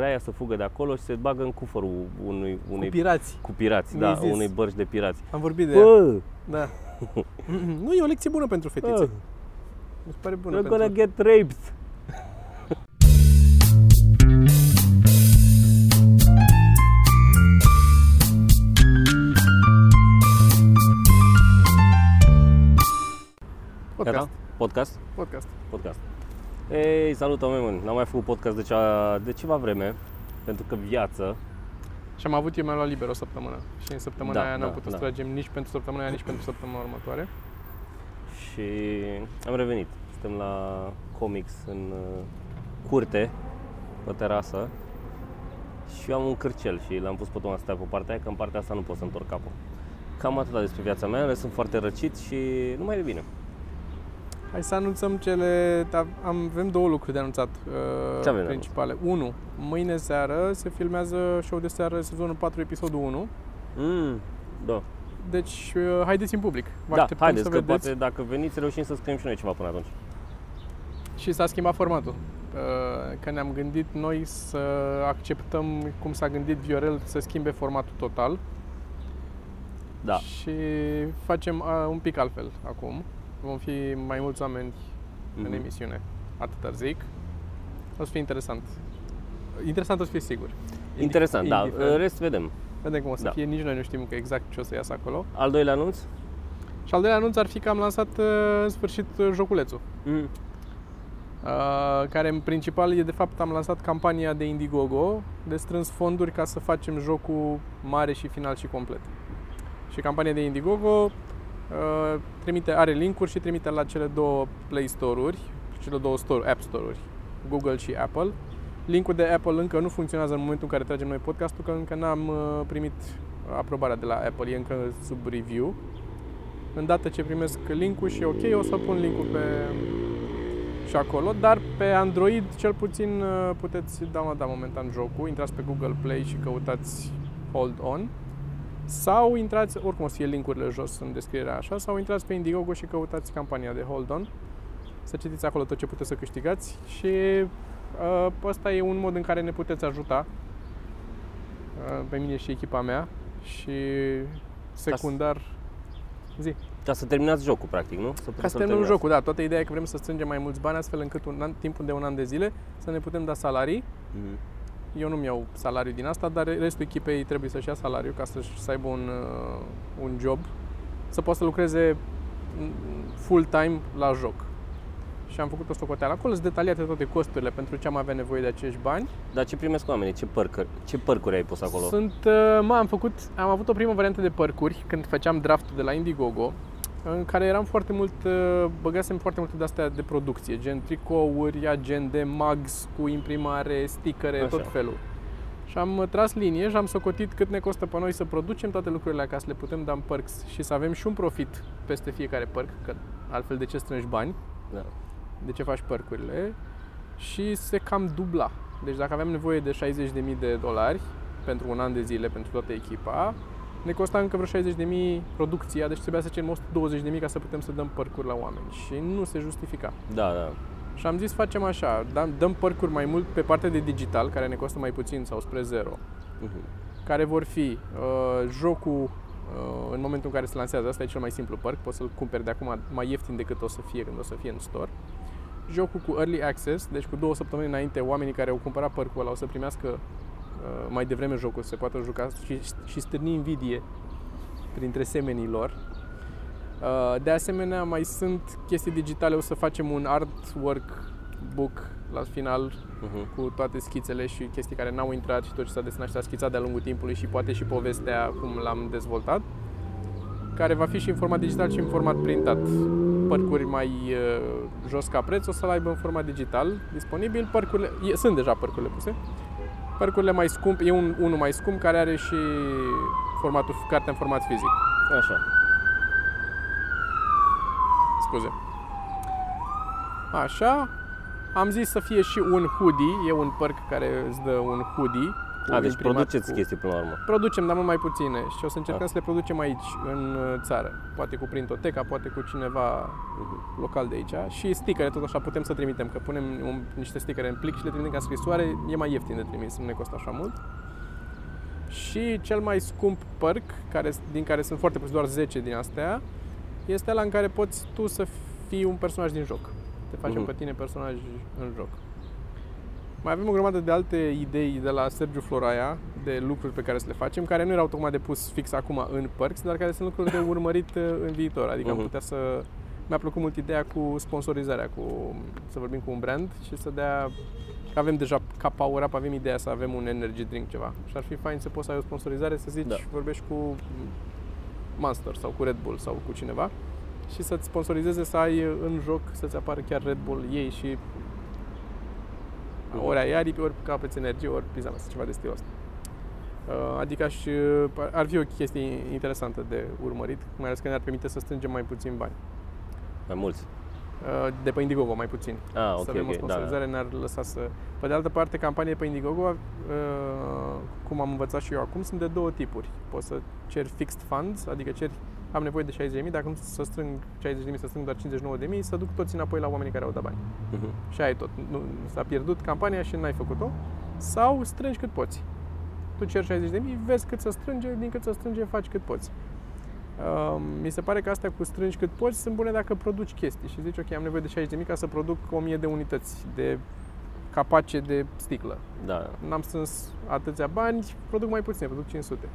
vrea ea să fugă de acolo și se bagă în cufărul unui, unei, Cu pirați. cu pirați, Mi-ai da, zis. unei bărci de pirați. Am vorbit de ea. Bă, Da. nu, e o lecție bună pentru fetițe. bă, Mi se pare bună you're pentru... gonna get raped. Podcast. Gata? Podcast? Podcast. Podcast. Ei, salut oameni buni. N-am mai făcut podcast de, cea, de ceva vreme, pentru că viață, Și am avut, eu mi-am luat liber o săptămână. Și în săptămâna Da, aia n-am da, putut da. să tragem nici pentru săptămâna aia, nici pentru săptămâna următoare. și am revenit. Suntem la comics în uh, curte, pe terasă și eu am un cârcel și l-am pus pe Toma să stea pe partea aia, că în partea asta nu pot să întorc capul. Cam atât despre viața mea, le sunt foarte răcit și nu mai e bine. Hai să anunțăm cele... Da, am, avem două lucruri de anunțat uh, Ce avem de principale. Unu, mâine seară se filmează show de seară sezonul 4, episodul 1. Mm, da. Deci, uh, haideți în public. Vă da, așteptăm haideți să că vedeți. poate dacă veniți reușim să scriem și noi ceva până atunci. Și s-a schimbat formatul. Uh, Că ne-am gândit noi să acceptăm cum s-a gândit Viorel să schimbe formatul total Da. și facem uh, un pic altfel acum. Vom fi mai mulți oameni în Mhm. emisiune. Atâta zic. O să fie interesant. Interesant o să fie sigur. Indi- Interesant, da. indiferent. În rest vedem. Vedem cum o să Da. fie. Nici noi nu știm că exact ce o să iasă acolo. Al doilea anunț? Și al doilea anunț ar fi că am lansat uh, în sfârșit uh, joculețul. Mm. Uh, care în principal e de fapt am lansat campania de Indiegogo de strâns fonduri ca să facem jocul mare și final și complet. Și campania de Indiegogo uh, trimite, are linkuri și trimite la cele două Play Store-uri, cele două store, App Store-uri, Google și Apple. Linkul de Apple încă nu funcționează în momentul în care tragem noi podcastul, că încă n-am uh, primit aprobarea de la Apple, e încă sub review. Îndată ce primesc linkul și e ok, o să pun linkul pe, și acolo, dar pe Android cel puțin uh, puteți downloada momentan jocul, intrați pe Google Play și căutați Hold On sau intrați, oricum o să fie linkurile jos în descrierea așa, sau intrați pe Indiegogo și căutați campania de Hold On să citiți acolo tot ce puteți să câștigați și uh, ăsta e un mod în care ne puteți ajuta uh, pe mine și echipa mea și secundar zi. Ca să terminați jocul, practic, nu? Să puteți Ca să să-l terminăm terminați. jocul, da. Toată ideea e că vrem să strângem mai mulți bani astfel încât un an, timpul de un an de zile să ne putem da salarii. Mhm. Eu nu-mi iau salariu din asta, dar restul echipei trebuie să-și ia salariu ca să-și să aibă un, uh, un job, să poată să lucreze mm, full-time la joc. Și am făcut o socoteală. Acolo sunt detaliate toate costurile pentru ce am avea nevoie de acești bani. Dar ce primesc oamenii? Ce părcuri, ce părcuri ai pus acolo? Sunt, uh, mă, am făcut, am avut o primă variantă de părcuri când făceam draftul de la Indiegogo, în care eram foarte mult, uh, băgasem foarte multe de astea de producție, gen tricouri, agende, mugs cu imprimare, stickere, Așa. tot felul. Și am uh, tras linie și am socotit cât ne costă pe noi să producem toate lucrurile ca să le putem da în perks și să avem și un profit peste fiecare perk, că altfel de ce strângi bani, Da. de ce faci percurile și se cam dubla. Deci dacă aveam nevoie de 60.000 de dolari pentru un an de zile pentru toată echipa, ne costa încă vreo 60.000 producția, deci trebuia să cerem 120.000 ca să putem să dăm părcuri la oameni și nu se justifica. Da, da. Și am zis facem așa, dăm, dăm părcuri mai mult pe partea de digital, care ne costă mai puțin sau spre zero, Mhm. care vor fi uh, jocul uh, în momentul în care se lansează, asta e cel mai simplu perk, poți să-l cumperi de acum mai ieftin decât o să fie când o să fie în store. Jocul cu Early Access, deci cu două săptămâni înainte, oamenii care au cumpărat percul ăla o să primească uh, mai devreme jocul, se poate juca și, și stârni invidie printre semenii lor. Uh, De asemenea, mai sunt chestii digitale, o să facem un artwork book la final Mhm. cu toate schițele și chestii care n-au intrat și tot ce s-a desenat și s-a schițat de-a lungul timpului și poate și povestea cum l-am dezvoltat, care va fi și în format digital și în format printat. Părcuri mai uh, jos ca preț o să-l aibă în format digital disponibil. Părcurile, e, sunt deja părcurile puse. Părcurile mai scump, e un, unul mai scump care are și formatul, cartea în format fizic. Așa. Scuze. Așa. Am zis să fie și un hoodie, e un perk care îți dă un hoodie. Cu A, deci imprimat produceți cu- chestii până la urmă. Producem, dar mult mai puține și o să încercăm Ah. să le producem aici, în uh, țară. Poate cu Printoteca, poate cu cineva Mhm. local de aici. Și stickere, tot așa, putem să trimitem, că punem un, niște stickere în plic și le trimitem ca scrisoare, e mai ieftin de trimis, nu ne costă așa mult. Și cel mai scump perk, care, din care sunt foarte puțin, doar 10 din astea, este la în care poți tu să fii un personaj din joc. Te facem Mhm. pe tine personaj în joc. Mai avem o grămadă de alte idei de la Sergiu Floraia, de lucruri pe care să le facem, care nu erau tocmai de pus fix acum în perks, dar care sunt lucruri de urmărit uh, în viitor. Adică am Mhm. putea să... Mi-a plăcut mult ideea cu sponsorizarea, cu să vorbim cu un brand și să dea... Că avem deja ca Power Up, avem ideea să avem un energy drink ceva. Și ar fi fain să poți să ai o sponsorizare, să zici, Da. vorbești cu Monster sau cu Red Bull sau cu cineva și să-ți sponsorizeze să ai în joc să-ți apară chiar Red Bull ei și ori ai aripi, ori capeți energie, ori pizza mea, ceva de stilul ăsta. Uh, Adică aș, ar fi o chestie interesantă de urmărit, mai ales că ne-ar permite să strângem mai puțin bani. Mai mulți. Uh, De pe Indiegogo mai puțin. Ah, ok, să avem o ok, da, da. sponsorizare ne-ar lăsa să... Pe de altă parte, campanie pe Indiegogo, uh, cum am învățat și eu acum, sunt de două tipuri. Poți să ceri fixed funds, adică ceri am nevoie de 60.000, dacă nu să strâng 60.000, să strâng doar 59.000, să duc toți înapoi la oamenii care au dat bani. Mhm. Și ai tot. Nu, s-a pierdut campania și n-ai făcut-o. Sau strângi cât poți. Tu ceri 60.000, vezi cât să strânge, din cât să strânge, faci cât poți. Um, mi se pare că astea cu strângi cât poți sunt bune dacă produci chestii și zici, ok, am nevoie de 60.000 ca să produc 1000 de unități de capace de sticlă. Da. N-am strâns atâția bani, produc mai puțin, produc 500.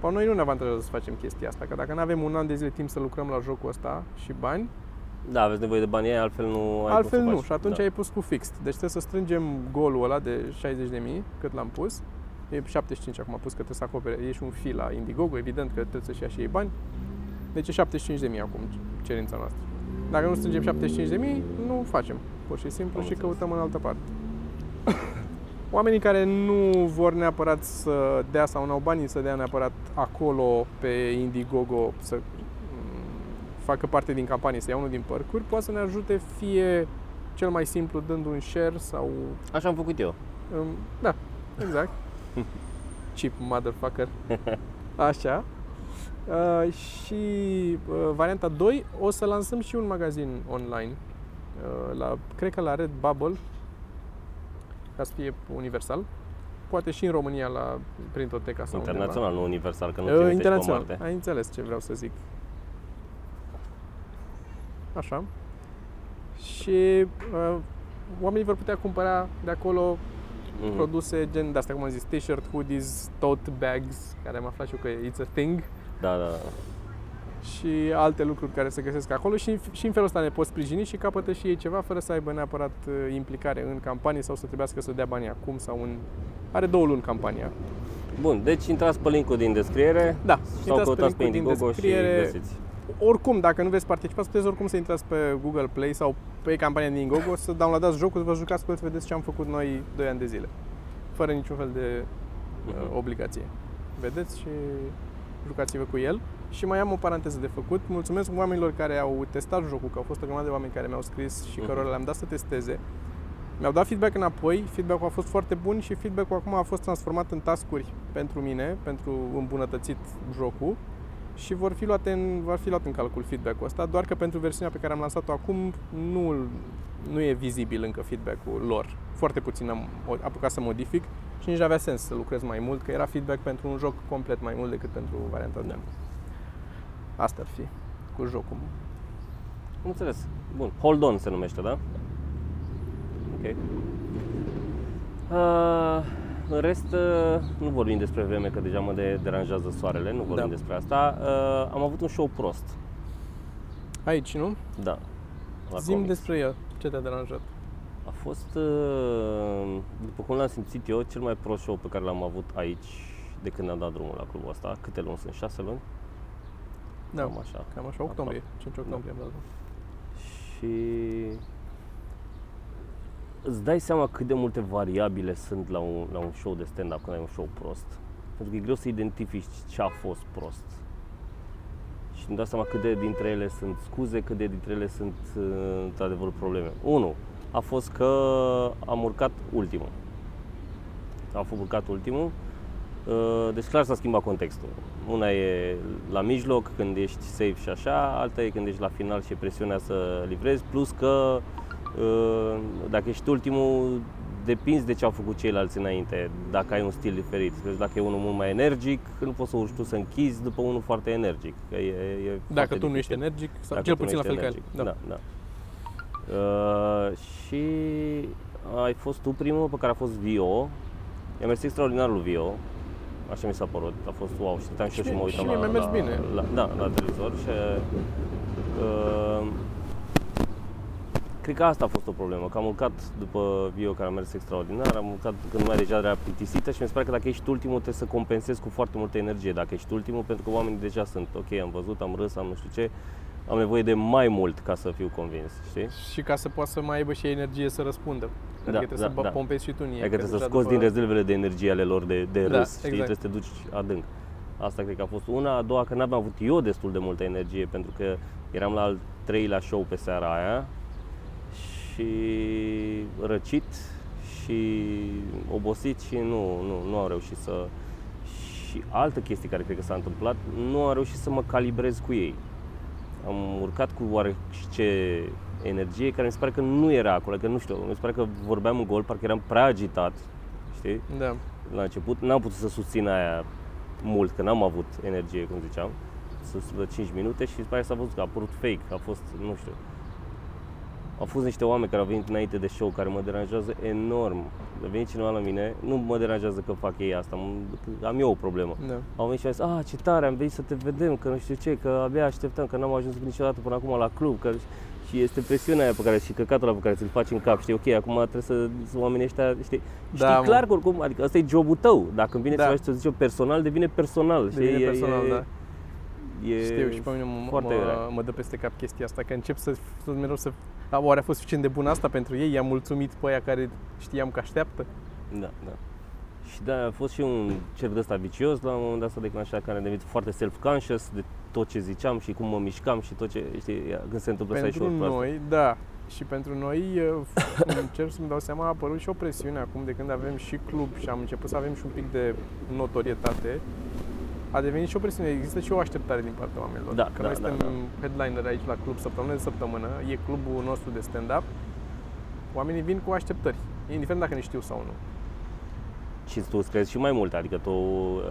Pe noi nu ne avantajează să facem chestia asta, că dacă nu avem un an de zile timp să lucrăm la jocul ăsta și bani, Da, aveți nevoie de bani, altfel nu ai altfel cum să nu. faci. Și atunci da. ai pus cu fixed. Deci trebuie să strângem golul ăla de 60.000, cât l-am pus. E 75 acum pus că trebuie să acopere. E și un fi la Indiegogo, evident că trebuie să-și ia și ei bani. Deci e 75.000 acum cerința noastră. Dacă nu strângem 75.000, nu facem. Pur și simplu Am și înțeles. căutăm în altă parte. Oamenii care nu vor neapărat să dea sau nu au banii să dea neapărat acolo pe Indiegogo să mm, facă parte din campanie, să ia unul din părcuri, poate să ne ajute fie cel mai simplu dând un share sau... Așa am făcut eu. Um, da, exact. Cheap motherfucker. Așa. Uh, și uh, varianta 2, o să lansăm și un magazin online. Uh, la, cred că la Red Bubble, ca să fie universal. Poate și în România la Printoteca sau Internațional, nu universal, că nu undeva. Uh, trimitești pe internațional. Marte. Ai înțeles ce vreau să zic. Așa. Și uh, oamenii vor putea cumpăra de acolo Mhm. produse gen de astea, cum am zis, t-shirt, hoodies, tote bags, care am aflat și eu că it's a thing, Da, da, da. Și alte lucruri care se găsesc acolo și, și în felul ăsta ne pot sprijini și capătă și ei ceva fără să aibă neapărat uh, implicare în campanie sau să trebuiască să dea banii acum sau în... Are două luni campania. Bun, deci intrați pe linkul din descriere Da, sau intrați pe căutați pe linkul din Indiegogo și descriere. găsiți. Oricum, dacă nu veți participa, puteți oricum să intrați pe Google Play sau pe campania din Indiegogo, să downloadați jocul, să vă jucați cu el, să vedeți ce am făcut noi 2 ani de zile. Fără niciun fel de uh, Mhm. obligație. Vedeți și jucați-vă cu el. Și mai am o paranteză de făcut. Mulțumesc oamenilor care au testat jocul, că au fost o grămadă de oameni care mi-au scris și Mhm. cărora le-am dat să testeze. Mi-au dat feedback înapoi, feedback-ul a fost foarte bun și feedback-ul acum a fost transformat în task-uri pentru mine, pentru îmbunătățit jocul și vor fi luate în, va fi luat în calcul feedback-ul ăsta, doar că pentru versiunea pe care am lansat-o acum nu, nu e vizibil încă feedback-ul lor. Foarte puțin am apucat să modific și nici nu avea sens să lucrez mai mult, că era feedback pentru un joc complet mai mult decât pentru varianta demo. Asta ar fi cu jocul. Am înțeles. Bun. Hold on se numește, da? Ok. Uh, în rest, uh, nu vorbim despre vreme, că deja mă de- deranjează soarele, nu vorbim Da. despre asta. Uh, am avut un show prost. Aici, nu? Da. La Zim comics. despre el. Ce te-a deranjat? A fost, uh, după cum l-am simțit eu, cel mai prost show pe care l-am avut aici de când am dat drumul la clubul ăsta. Câte luni sunt? Șase luni? Da, Cam așa. cam așa, octombrie. 5 octombrie am dat. Și îți dai seama cât de multe variabile sunt la un, la un show de stand-up când ai un show prost. Pentru că e greu să identifici ce a fost prost. Și îmi dau seama cât de dintre ele sunt scuze, cât de dintre ele sunt uh, într-adevăr probleme. Unu, a fost că am urcat ultimul. Am urcat ultimul, uh, deci clar s-a schimbat contextul. Una e la mijloc, când ești safe și așa, alta e când ești la final și e presiunea să livrezi, plus că uh, dacă ești ultimul, depinzi de ce au făcut ceilalți înainte, dacă ai un stil diferit. Deci dacă e unul mult mai energic, nu poți să urci tu să închizi după unul foarte energic. Că e, e dacă tu nu ești energic, sau dacă cel puțin la fel energic. ca el. Da, da. Uh, și ai fost tu primul pe care a fost Vio. I-a mers extraordinar lui Vio. Așa mi s-a părut. A fost wow. Și stăteam și eu și Și- mă și uitam mie la, mi-a mers la, bine. La, da, la televizor și uh, Cred că asta a fost o problemă, că am urcat după Vio care a mers extraordinar, am urcat când lumea deja era plictisită și mi se pare că dacă ești ultimul trebuie să compensezi cu foarte multă energie dacă ești ultimul, pentru că oamenii deja sunt ok, am văzut, am râs, am nu știu ce, am nevoie de mai mult ca să fiu convins, știi? Și ca să poată să mai aibă și energie să răspundă. Adică Da, trebuie da, să da. pompezi și tu în ei. Adică că trebuie să deja scoți după- din rezervele de energie ale lor de, de Da, râs, știi? exact. Trebuie să te duci adânc. Asta cred că a fost una. A doua, că n-am avut eu destul de multă energie, pentru că eram la al treilea show pe seara aia și răcit și obosit și nu, nu, nu am reușit să... Și altă chestie care cred că s-a întâmplat, nu am reușit să mă calibrez cu ei. Am urcat cu oareșce energie care mi se pare că nu era acolo, că nu știu, mi se pare că vorbeam în gol, parcă eram prea agitat, știi? Da. La început n-am putut să susțin aia mult, că n-am avut energie, cum ziceam, să de 5 minute și mi se pare că s-a văzut că a apărut fake, a fost, nu știu. Au fost niște oameni care au venit înainte de show care mă deranjează enorm. A venit cineva la mine, nu mă deranjează că fac ei asta, m- am eu o problemă. Da. Au venit și au zis, ah, ce tare, am venit să te vedem, că nu știu ce, că abia așteptăm, că n-am ajuns niciodată până acum la club, că și este presiunea aia pe care și căcatul ăla pe care ți-l faci în cap, știi, ok, acum trebuie să, să oamenii ăștia, știi, Da, știi mă. clar că oricum, adică ăsta e jobul tău, dacă îmi vine Da. să faci, să zici eu, personal, devine personal, știi, Devine E- personal, e, da. E Știu și pe mine mă, foarte grea. mă, mă dă peste cap chestia asta, că încep să, să mereu să... A, oare a fost suficient de bună asta pentru ei? I-am mulțumit pe aia care știam că așteaptă? Da, da. Și da, a fost și un cerc de ăsta vicios, la un moment dat s-a declanșat care am devenit foarte self-conscious de tot ce ziceam și cum mă mișcam și tot ce, știi, când se întâmplă să ai Pentru show-uri proaste. noi, da. Și pentru noi, uh, încerc să-mi dau seama, a apărut și o presiune acum de când avem și club și am început să avem și un pic de notorietate. A devenit și o presiune, există și o așteptare din partea oamenilor. Da, că da, noi da, suntem da. headliner aici la club săptămână de săptămână, e clubul nostru de stand-up. Oamenii vin cu așteptări, indiferent dacă ne știu sau nu. și tu îți crezi și mai mult, adică tu,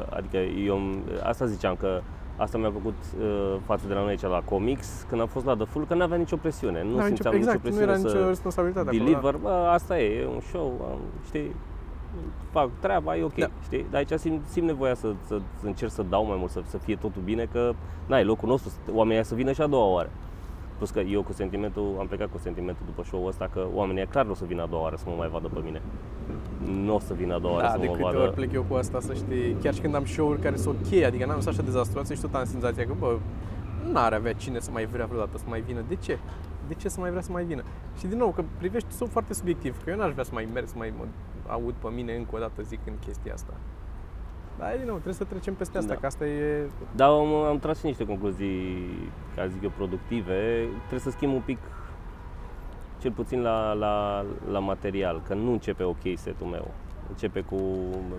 adică eu, asta ziceam că asta mi-a făcut uh, față de la noi aici la comics, când am fost la The Full, că n-avea nicio presiune, nu N-avea simțeam exact, nicio nu presiune era să nicio responsabilitate acolo. deliver, bă, asta e, e un show, am, știi, fac treaba, e ok, Da. știi? Dar aici simt, simt nevoia să, să, să încerc să dau mai mult, să, să fie totul bine, că, na, e locul nostru, oamenii ăia să vină și a doua oară. Plus că eu cu sentimentul, am plecat cu sentimentul după show-ul ăsta că oamenii ăia clar nu o să vină a doua oară să mă mai vadă pe mine. Nu o să vină a doua oară Da, să de mă câte vadă. ori plec eu cu asta, să știi, chiar și când am show-uri care sunt ok, adică n-am fost așa dezastruoase și tot am senzația că, bă, n-ar avea cine să mai vrea vreodată să mai vină. De ce? De ce să mai vrea să mai vină? Și din nou, că privești sunt foarte subiectiv, că eu n-aș vrea să mai merg să mai mă aud pe mine încă o dată zicând chestia asta. Dar, din nou, trebuie să trecem peste asta, Da. că asta e... Dar am, am tras și niște concluzii, ca zic eu, productive. Trebuie să schimb un pic, cel puțin la, la, la material, că nu începe ok setul meu. Începe cu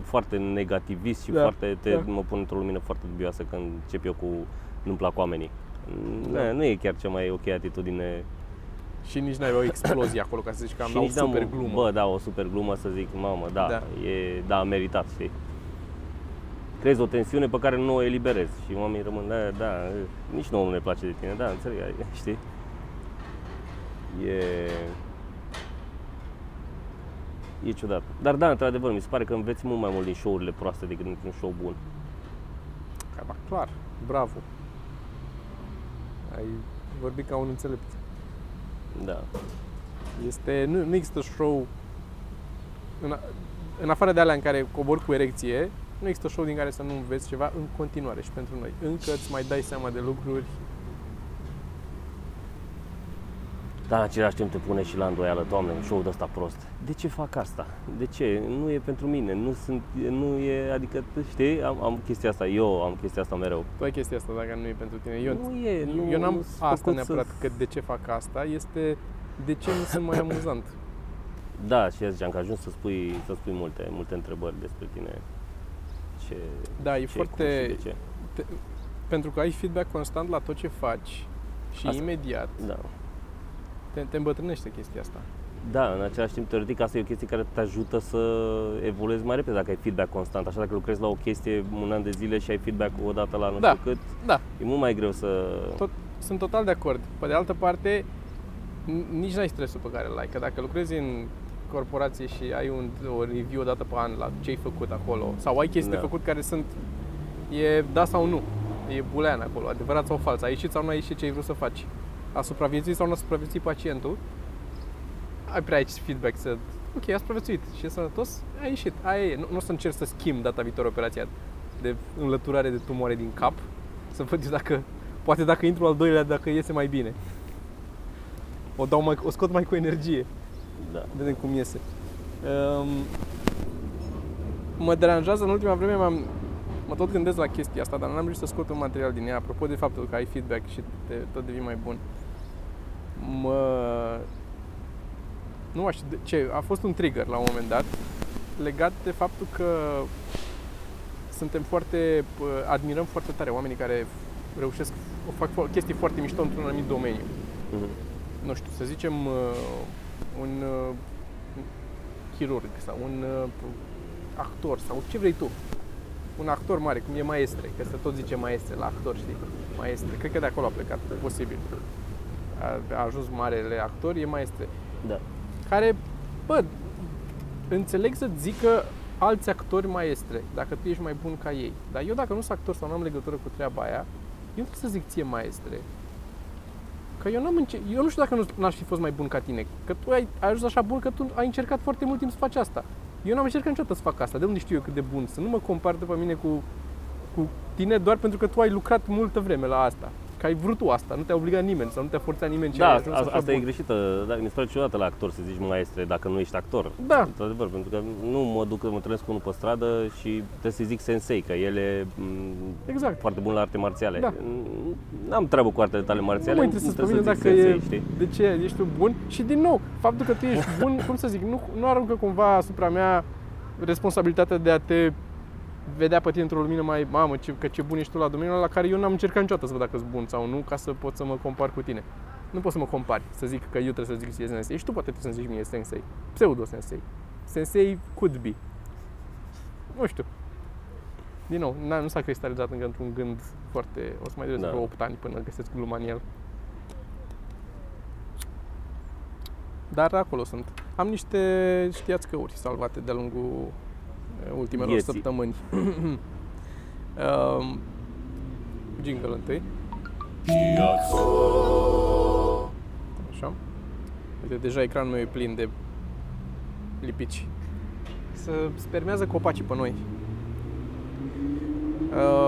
foarte negativist și Da, foarte, te, da. mă pun într-o lumină foarte dubioasă când încep eu cu nu-mi plac oamenii. Da. Da. Nu e chiar cea mai ok atitudine. Și nici n-ai o explozie acolo, ca să zici că am și la o nici n-am- super glumă. Bă, da, o super glumă să zic, mamă, da, Da. e, da, a meritat, știi? Creezi o tensiune pe care nu o eliberezi și oamenii rămân, da, da, nici nouă nu ne place de tine, da, înțeleg, știi? E... E ciudat. Dar da, într-adevăr, mi se pare că înveți mult mai mult din show-urile proaste decât dintr-un show bun. Da, clar, bravo. Ai vorbit ca un înțelept. Da. Este, nu, nu există show în, a- în afară de alea în care cobor cu erecție, nu există show din care să nu înveți ceva în continuare și pentru noi. Încă îți mai dai seama de lucruri. Dar în același timp te pune și la îndoială, doamne, un show de ăsta prost. De ce fac asta? De ce? Nu e pentru mine, nu sunt, nu e, adică, știi, am, am chestia asta, eu am chestia asta mereu. Tu ai chestia asta dacă nu e pentru tine. Eu, nu e, nu, eu n-am nu sunt asta făcut neapărat să... că de ce fac asta, este de ce nu sunt mai amuzant. Da, și ziceam că ajungi să spui, să spui multe, multe întrebări despre tine. Ce, Da, e ce, foarte... cum și de ce. Te, pentru că ai feedback constant la tot ce faci și Asta- imediat Da. Te, te îmbătrânește chestia asta. Da, în același timp, teoretic, asta e o chestie care te ajută să evoluezi mai repede dacă ai feedback constant. Așa, dacă lucrezi la o chestie un an de zile și ai feedback o dată la nu Da. știu cât, Da, e mult mai greu să... tot, sunt total de acord. Pe de altă parte, n- nici n-ai stresul pe care îl ai. Că dacă lucrezi în corporație și ai un, o review o dată pe an la ce ai făcut acolo sau ai chestii de Da. făcut care sunt e da sau nu, e bulean acolo, adevărat sau fals, a ieșit sau nu a ieșit ce ai vrut să faci, a supraviețuit sau nu a supraviețuit pacientul, ai prea aici feedback să ok, a supraviețuit și e sănătos, a ieșit, aia e. Nu, nu o să încerc să schimb data viitoare operația de înlăturare de tumoare din cap, să văd eu dacă, poate dacă intru al doilea, dacă iese mai bine. O, dau mai, o scot mai cu energie. Da. Vedem cum iese. Um, mă deranjează în ultima vreme, m-am, mă tot gândesc la chestia asta, dar n-am reușit să scot un material din ea, apropo de faptul că ai feedback și te, tot devii mai bun. Mă... Nu mai știu de ce, a fost un trigger la un moment dat, legat de faptul că suntem foarte, pă, admirăm foarte tare oamenii care reușesc, o fac fo- chestii foarte mișto într-un anumit domeniu Mhm. nu știu, să zicem, uh, un uh, chirurg sau un uh, actor sau ce vrei tu. Un actor mare, cum e maestre, că se tot zice maestre la actor, știi? Maestre, cred că de acolo a plecat, posibil. A, a ajuns marele actor, e maestre. Da. Care, bă, înțeleg să zică alți actori maestre, dacă tu ești mai bun ca ei. Dar eu dacă nu sunt actor sau nu am legătură cu treaba aia, eu nu trebuie să zic ție maestre. Că eu, n-am înce- eu nu știu dacă nu n-aș fi fost mai bun ca tine. Că tu ai, ai ajuns așa bun că tu ai încercat foarte mult timp să faci asta. Eu n-am încercat niciodată să fac asta. De unde știu eu cât de bun sunt? Nu mă compar după mine cu, cu tine doar pentru că tu ai lucrat multă vreme la asta. Că ai vrut tu asta, nu te-a obligat nimeni sau nu te-a forțat nimeni ce Da, ai ajuns a, așa asta e bun. greșită. Da, mi se pare ciudată la actor să zici maestre dacă nu ești actor. Da. Într-adevăr, pentru că nu mă duc, mă întâlnesc cu unul pe stradă și trebuie să zic sensei, că el e m, Exact. foarte bun la arte marțiale. Da. N-am treabă cu artele tale Nu marțiale, mă interesează pe trebuie mine să dacă zic e, sensei, știi? de ce ești tu bun și din nou, faptul că tu ești bun, cum să zic, nu, nu aruncă cumva asupra mea responsabilitatea de a te vedea pe tine într-o lumină mai, mamă, ce, că ce bun ești tu la domeniul ăla la care eu n-am încercat niciodată să văd dacă sunt bun sau nu, ca să pot să mă compar cu tine. Nu pot să mă compari, să zic că eu trebuie să zic ție sensei și tu poate trebuie să zici mie sensei. Pseudo-sensei. Sensei could be. Nu știu. Din nou, n- nu s-a cristalizat încă într-un gând foarte... O să mai dureze Da. vreo 8 ani până găsesc gluma în el. Dar acolo sunt. Am niște știați căuri salvate de-a lungul eh, ultimelor Vieții. săptămâni. um, jingle întâi. Așa. Uite, deja ecranul meu e plin de lipici. Să spermează copacii pe noi.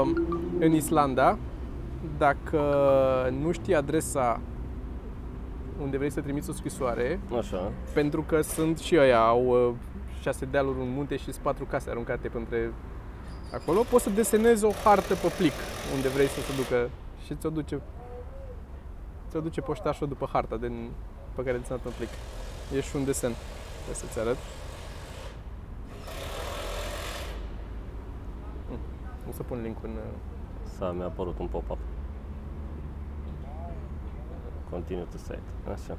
Um, în Islanda, dacă nu știi adresa unde vrei să trimiți o scrisoare, Așa. pentru că sunt și ăia, au uh, șase dealuri, un munte și sunt patru case aruncate între acolo, poți să desenezi o hartă pe plic unde vrei să se ducă și ți-o duce ți-o duce poștașul după harta din, pe care ai desenat în plic. E și un desen. Hai să-ți arăt. Mm. O să pun link în... uh, S-a mi-a apărut un pop-up. Continue to site. Așa.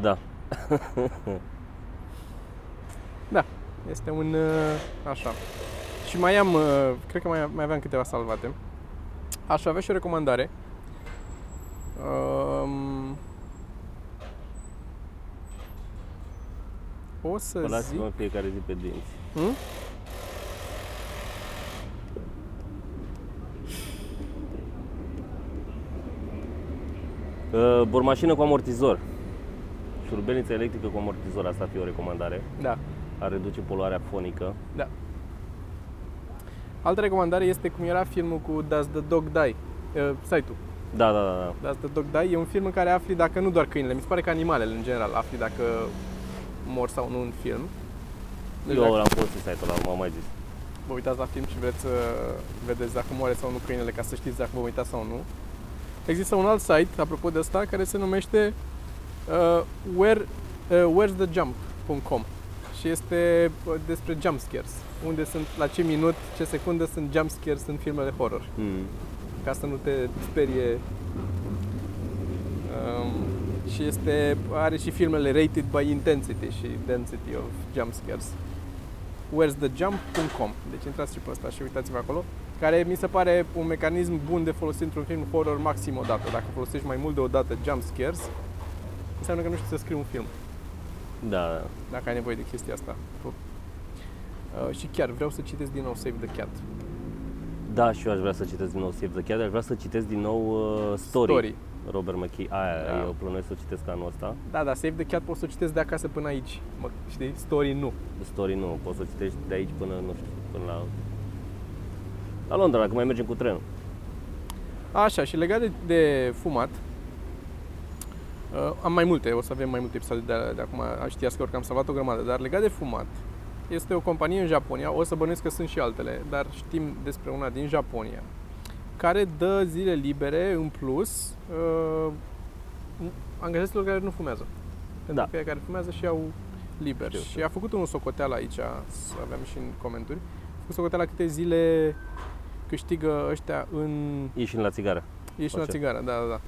Da. Da, este un... uh, Așa. Și mai am, uh, cred că mai, mai aveam câteva salvate. Aș avea și o recomandare. Um, o să zic... Spălați-vă fiecare zi pe dinți. Hmm? Uh, bormașină cu amortizor. Șurubelniță electrică cu amortizor, asta ar fi o recomandare. Da. Ar reduce poluarea fonică. Da. Altă recomandare este cum era filmul cu Does the Dog Die? Uh, site-ul. Da, da, da, da. Does the Dog Die e un film în care afli dacă nu doar câinile, mi se pare că animalele în general afli dacă mor sau nu în film. Deci Eu dacă l-am folosit site-ul ăla, m-am mai zis. vă uitați la film și vreți să vedeți dacă moare sau nu câinele ca să știți dacă vă uitați sau nu. Există un alt site, apropo de asta, care se numește uh, Where uh, where'sthejump.com și este uh, despre jumpscares. Unde sunt, la ce minut, ce secundă sunt jumpscares în filmele horror. Mm. Ca să nu te sperie. Um, și este, are și filmele rated by intensity și density of jumpscares. Where'sthejump.com Deci intrați și pe ăsta și uitați-vă acolo care mi se pare un mecanism bun de folosit într-un film horror maxim o dată. Dacă folosești mai mult de o dată jump scares, înseamnă că nu știi să scrii un film, Da, dacă ai nevoie de chestia asta. Uh, și chiar vreau să citesc din nou Save the Cat. da, și eu aș vrea să citesc din nou Save the Cat, aș vrea să citesc din nou uh, Story. Story. Robert McKee, aia Da. eu plănuiesc să o citesc anul ăsta. Da, da, Save the Cat poți să o citesc de acasă până aici. Mă, știi? Story nu. Story nu, poți să o citești de aici până, nu știu, până la... La Londra, dacă mai mergem cu trenul. Așa, și legat de, de fumat, uh, am mai multe, o să avem mai multe episoade de, de acum, știați că oricum am salvat o grămadă, dar legat de fumat, este o companie în Japonia, o să bănuiesc că sunt și altele, dar știm despre una din Japonia, care dă zile libere în plus uh, angajaților care nu fumează. Pentru Da. că care fumează și au liber. Știu, și a făcut unul socoteală aici, să avem și în comentarii, a făcut socoteala câte zile câștigă ăștia în Ieșind la țigară. Ești la Face. țigară, da, da, da.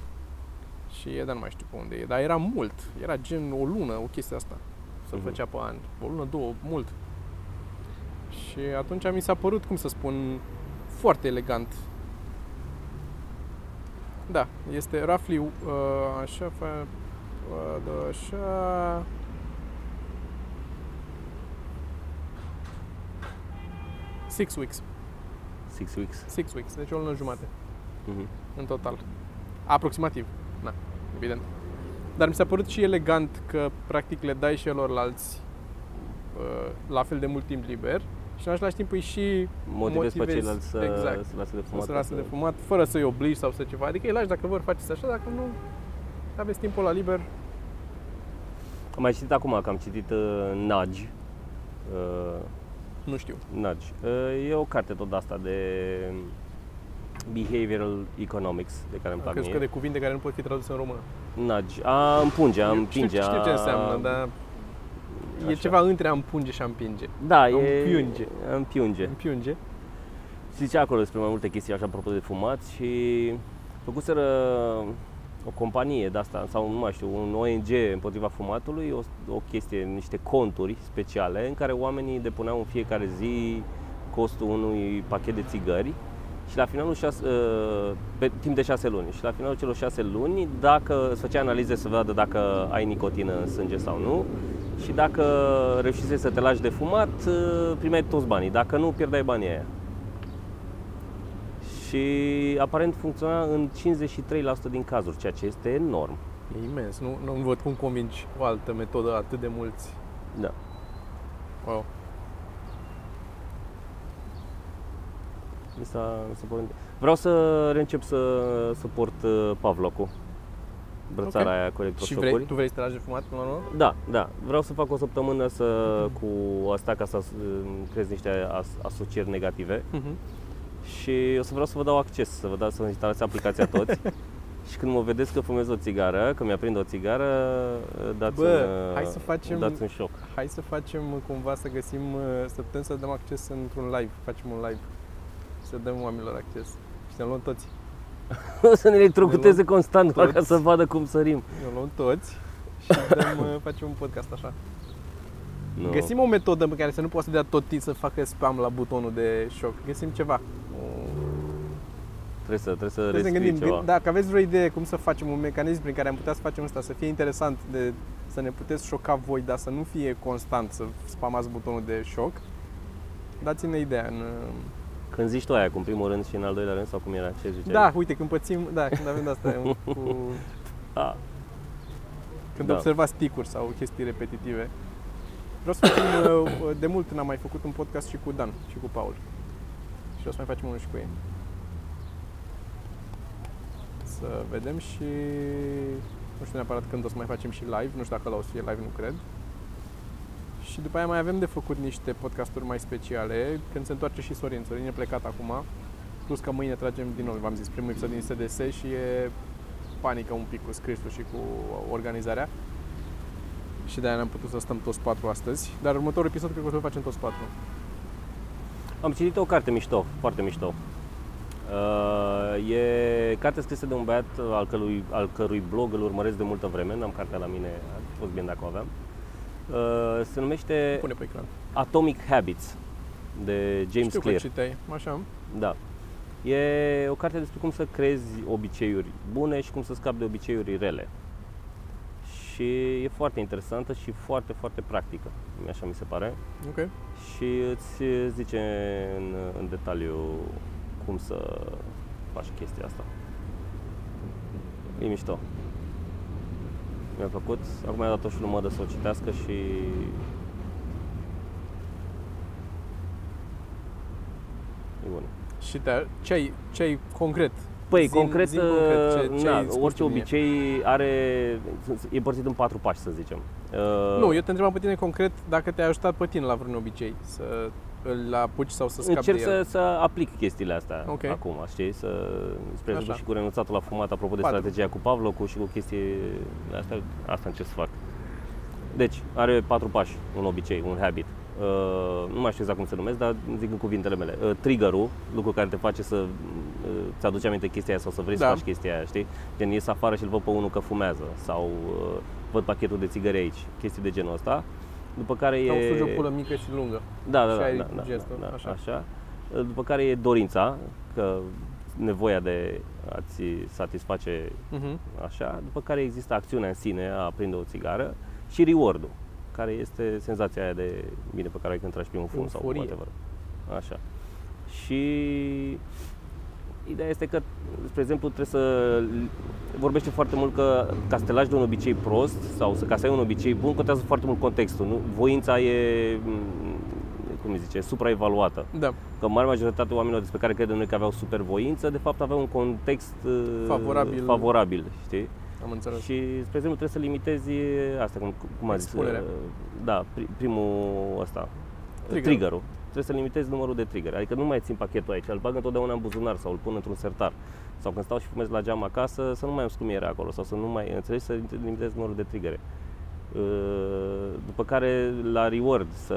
Și e, dar nu mai știu pe unde e. Dar era mult. Era gen o lună, o chestie asta. Să-l Mhm. făcea pe an. O lună, două, mult. Și atunci mi s-a părut, cum să spun, foarte elegant. Da, este roughly uh, așa, fa, uh, așa... Six weeks. Six weeks. Six weeks, deci o lună jumate Mhm. în total. Aproximativ. Na, evident. Dar mi s-a părut și elegant că practic le dai și celorlalți uh, la fel de mult timp liber și în același timp îi și Motivezi pe motivezi, ceilalți să, exact. să lase de să fumat. se lasă de fumat fără să-i obligi sau să ceva. Adică îi lași dacă vor faceți așa, dacă nu aveți timpul la liber. Am mai citit acum, că am citit uh, Nudge. Uh, Nu știu. Nudge. Uh, e o carte tot asta de behavioral economics, de care îmi plac Crezi că mie. de cuvinte care nu pot fi traduse în română. Nudge. A împinge, a Eu împinge. știu, știu ce a- înseamnă, dar e Așa. ceva între a împunge și a împinge. Da, e... Împiunge. Împiunge. Împiunge. Zicea acolo despre mai multe chestii așa apropo de fumat și făcuseră o companie de asta sau nu mai știu, un ONG împotriva fumatului, o, o chestie, niște conturi speciale în care oamenii depuneau în fiecare zi costul unui pachet de țigări și la finalul șase, uh, pe timp de șase luni. Și la finalul celor șase luni, dacă îți făcea analize să vadă dacă ai nicotină în sânge sau nu și dacă reușise să te lași de fumat, uh, primeai toți banii. Dacă nu, pierdeai banii aia. Și aparent funcționa în 53% din cazuri, ceea ce este enorm. E imens. Nu, nu văd cum convingi o altă metodă atât de mulți. Da. Wow. Mi s-a, mi s-a părut... Vreau să reîncep să, să port uh, Pavlocul. Brățara Ok. aia cu Și electroșocuri. vrei, tu vrei să te lași de fumat până la urmă? Da, da. Vreau să fac o săptămână să, cu asta ca să as- creez niște as, asocieri negative Mhm. și o să vreau să vă dau acces, să vă dau să instalați aplicația toți. și când mă vedeți că fumez o țigară, că mi-aprind o țigară, dați Bă, un, hai să facem- dați un șoc. Hai să facem uh, cumva să găsim, uh, să putem să dăm acces într-un live. Facem un live. Să dăm oamenilor acces. Și ne luăm toți. O să ne electrocuteze Ne constant toți. ca să vadă cum sărim. Ne luăm toți și dăm, uh, facem un podcast așa. Nu. Găsim o metodă pe care să nu poată să dea tot timpul să facă spam la butonul de șoc. Găsim ceva. O- Trebuie să, trebuie să Trebuie să ne rescrii gândim, ceva. gând- dacă aveți vreo idee cum să facem un mecanism prin care am putea să facem asta, să fie interesant, de, să ne puteți șoca voi, dar să nu fie constant să spamați butonul de șoc, dați-ne ideea. În, Când zici tu aia, cu în primul rând și în al doilea rând, sau cum era, ce ziceai? da, uite, când pățim, da, când avem de asta, un- cu, A, când Da. observați ticuri sau chestii repetitive. Vreau să facem, uh, de mult n-am mai făcut un podcast și cu Dan și cu Paul. Și o să mai facem unul și cu ei. Să vedem și nu știu neapărat când o să mai facem și live, nu știu dacă la o să fie live, nu cred. Și după aia mai avem de făcut niște podcasturi mai speciale când se întoarce și Sorin. Sorin e plecat acum, plus că mâine tragem din nou, v-am zis, primul episod din SDS și e panică un pic cu scrisul și cu organizarea. și de-aia n-am putut să stăm toți patru astăzi. Dar următorul episod cred că o să-l facem toți patru. Am citit o carte mișto, foarte mișto. Uh, e carte scrisă de un băiat al cărui, al cărui blog îl urmăresc de multă vreme, n-am cartea la mine, ar fi fost bine dacă o aveam. Uh, se numește Pune pe ecran. Atomic Habits de James Știu Clear. că citeai, așa. Da. E o carte despre cum să creezi obiceiuri bune și cum să scapi de obiceiuri rele. Și e foarte interesantă și foarte, foarte practică, așa mi se pare. Ok. Și îți zice în, în detaliu cum să faci chestia asta. E mișto. Mi-a plăcut. Acum mi-a dat-o și lui mădă să o citească și e bună. Și te, ce, ai, ce ai concret? Păi, Zi-mi- concret, zi-mi concret, ce- ce na, ai spus orice tu mie? obicei are, e împărțit în patru pași, să zicem. Uh, Nu, eu te întrebam pe tine concret dacă te-a ajutat pe tine la vreun obicei să îl apuci sau să scapi Încerc de să, el. să aplic chestiile astea Ok. acum, știi? Să, spre exemplu Așa. și cu renunțatul la fumat, apropo de Patru. strategia cu Pavlocul și cu chestii astea, asta încerc să fac. Deci, are patru pași, un obicei, un habit. Uh, nu mai știu exact cum se numesc, dar zic în cuvintele mele. Uh, triggerul, lucru care te face să uh, ți aduci aminte chestia aia sau să vrei Da. să faci chestia aia, știi? Gen, ies afară și îl văd pe unul că fumează sau uh, văd pachetul de țigări aici, chestii de genul ăsta. După care Sau e... sugi o pulă mică și lungă. Da, da, Și da, ai da, da, gestul, da, așa. așa. După care e dorința, că nevoia de a-ți satisface Mhm. așa, după care există acțiunea în sine, a aprinde o țigară și reward-ul, care este senzația aia de bine pe care ai când tragi primul fum sau Euforie. whatever. Așa. Și ideea este că, spre exemplu, trebuie să vorbește foarte mult că ca să te lași de un obicei prost sau să ca să ai un obicei bun, contează foarte mult contextul. Nu? Voința e, m, cum îi zice, supraevaluată. Da, Că mare majoritatea oamenilor despre care credem noi că aveau super voință, de fapt aveau un context uh, Favorabil. favorabil știi? am înțeles. Și, spre exemplu, trebuie să limitezi asta, cum, cum a zis, Expunerea. uh, da, pri- primul ăsta, Triggerul. triggerul. Trebuie să limitezi numărul de trigger. Adică nu mai țin pachetul aici, îl bag întotdeauna în buzunar sau îl pun într-un sertar. Sau când stau și fumez la geam acasă, să nu mai am scumiere acolo sau să nu mai, înțelegi, să limitez numărul de triggere. Uh, După care la reward să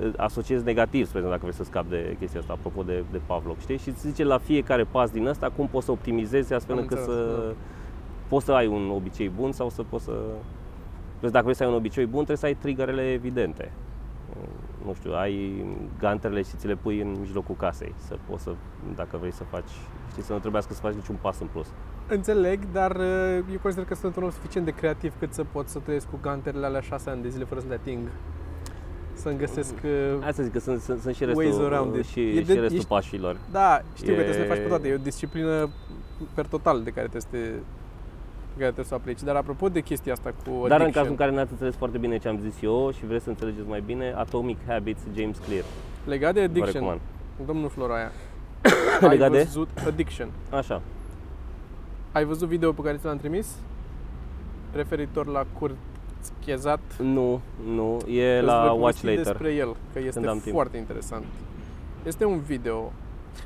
uh, asociezi negativ, spre exemplu, dacă vrei să scapi de chestia asta, apropo de, de Pavlov, știi? Și îți zice la fiecare pas din asta cum poți să optimizezi astfel Am încât înțeles, să da. poți să ai un obicei bun sau să poți să... Deci dacă vrei să ai un obicei bun, trebuie să ai triggerele evidente. Nu știu, ai ganterele și ți le pui în mijlocul casei, să poți să, dacă vrei să faci, știi, să nu trebuiască să faci niciun pas în plus. Înțeleg, dar uh, eu consider că sunt un om suficient de creativ cât să pot să trăiesc cu ganterele alea șase ani de zile fără să le ating. Să-mi găsesc... uh, Asta zic că sunt, sunt, sunt și Ways restul, around it. și, E și de- restul ești- pașilor. Da, știu că E- trebuie să le faci pe toate. E o disciplină per total de care trebuie să te, pe care trebuie să o aplici. Dar apropo de chestia asta cu Dar în addiction, cazul în care n-ați înțeles foarte bine ce am zis eu și vreți să înțelegeți mai bine, Atomic Habits, James Clear. legat de Vă addiction, recomand. domnul Floraia, Legat ai de? văzut addiction. Așa. Ai văzut video pe care ți l-am trimis? Referitor la curt chezat. Nu, nu, e Îți la voi Watch povesti Later. despre el, că este Când am timp. foarte interesant. Este un video.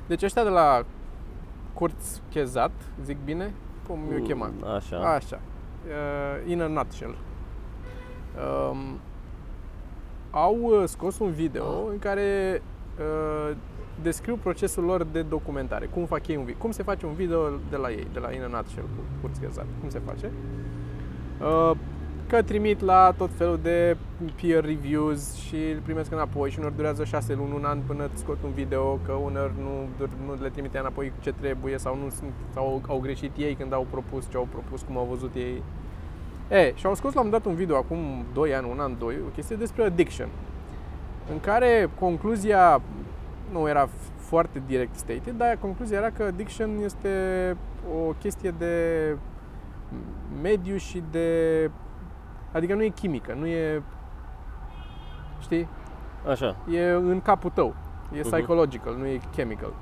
Deci ăștia de la Kurz Chezat, zic bine? Cum Mm, eu chema? Așa. Așa. Uh, in a nutshell. Um, au uh, scos un video în care uh, descriu procesul lor de documentare. Cum fac ei un video. Cum se face un video de la ei, de la In a Nutshell cu Kurz Chezat. Cum se face. Uh, că trimit la tot felul de peer reviews și îl primesc înapoi și unor durează 6 luni, un an până îți scot un video, că unor nu, nu le trimite înapoi ce trebuie sau, nu sunt, sau au greșit ei când au propus ce au propus, cum au văzut ei. E, și au scos la un moment dat un video acum 2 ani, un an, 2, o chestie despre addiction, în care concluzia nu era foarte direct stated, dar concluzia era că addiction este o chestie de mediu și de Adică nu e chimică, nu e... Știi? Așa. E în capul tău. E Mhm. psychological, nu e chemical.